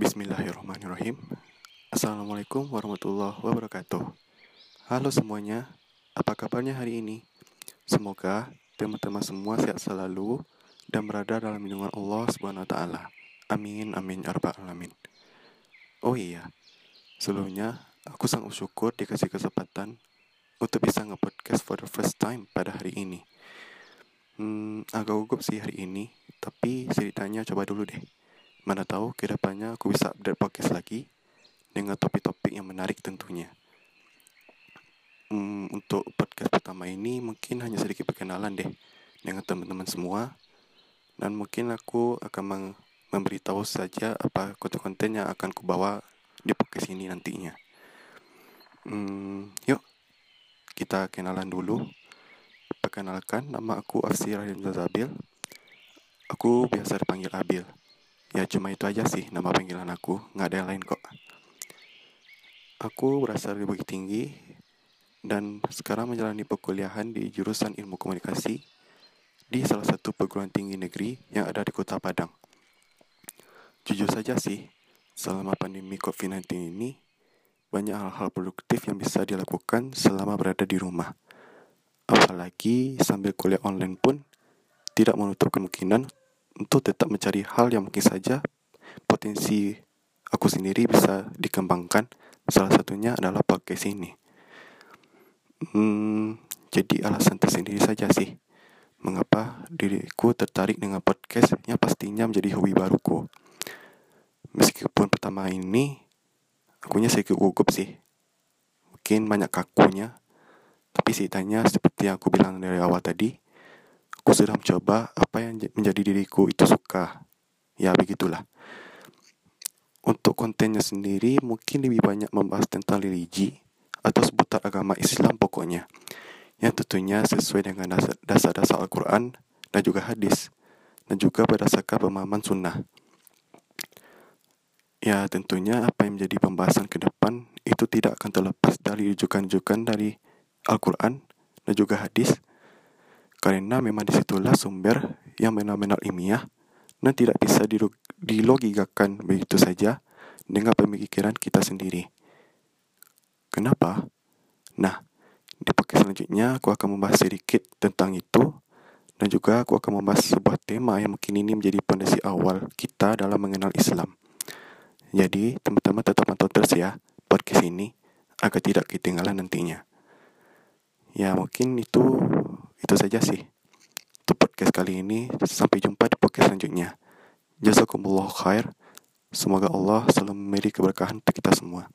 Bismillahirrahmanirrahim. Assalamualaikum warahmatullahi wabarakatuh. Halo semuanya, apa kabarnya hari ini? Semoga teman-teman semua sehat selalu dan berada dalam lindungan Allah taala. Amin amin ya rabbal alamin. Oh iya, sebelumnya aku sangat bersyukur dikasih kesempatan untuk bisa nge-podcast for the first time pada hari ini. Hmm, agak gugup sih hari ini, tapi ceritanya coba dulu deh. Mana tahu ke depannya aku bisa update podcast lagi dengan topik-topik yang menarik tentunya. Hmm, untuk podcast pertama ini mungkin hanya sedikit perkenalan deh dengan teman-teman semua dan mungkin aku akan memberitahu saja apa konten-konten yang akan kubawa di podcast ini nantinya. Hmm, yuk kita kenalan dulu. Perkenalkan, nama aku Afsir Rahim Zazabil. Aku biasa dipanggil Abil. Ya cuma itu aja sih nama panggilan aku, nggak ada yang lain kok. Aku berasal dari Bukit Tinggi dan sekarang menjalani perkuliahan di jurusan Ilmu Komunikasi di salah satu perguruan tinggi negeri yang ada di Kota Padang. Jujur saja sih, selama pandemi COVID-19 ini, banyak hal-hal produktif yang bisa dilakukan selama berada di rumah. Apalagi sambil kuliah online pun tidak menutup kemungkinan untuk tetap mencari hal yang mungkin saja potensi aku sendiri bisa dikembangkan. Salah satunya adalah podcast ini. Hmm, jadi alasan tersendiri saja sih mengapa diriku tertarik dengan podcast pastinya menjadi hobi baruku. Meskipun pertama ini akunya sedikit gugup sih. Mungkin banyak kakunya. Tapi ceritanya seperti yang aku bilang dari awal tadi, Aku sudah mencoba apa yang menjadi diriku itu suka. Ya begitulah. Untuk kontennya sendiri mungkin lebih banyak membahas tentang religi atau seputar agama Islam pokoknya. Yang tentunya sesuai dengan dasar-dasar Al-Quran dan juga hadis. Dan juga berdasarkan pemahaman sunnah. Ya tentunya apa yang menjadi pembahasan ke depan itu tidak akan terlepas dari rujukan-rujukan dari Al-Quran dan juga hadis karena memang di situlah sumber yang benar-benar ilmiah dan tidak bisa dilogikakan begitu saja dengan pemikiran kita sendiri. Kenapa? Nah, di podcast selanjutnya aku akan membahas sedikit tentang itu dan juga aku akan membahas sebuah tema yang mungkin ini menjadi fondasi awal kita dalam mengenal Islam. Jadi, teman-teman tetap pantau terus ya podcast ini agar tidak ketinggalan nantinya. Ya, mungkin itu itu saja sih untuk podcast kali ini. Sampai jumpa di podcast selanjutnya. Jazakumullah khair. Semoga Allah selalu memberi keberkahan untuk kita semua.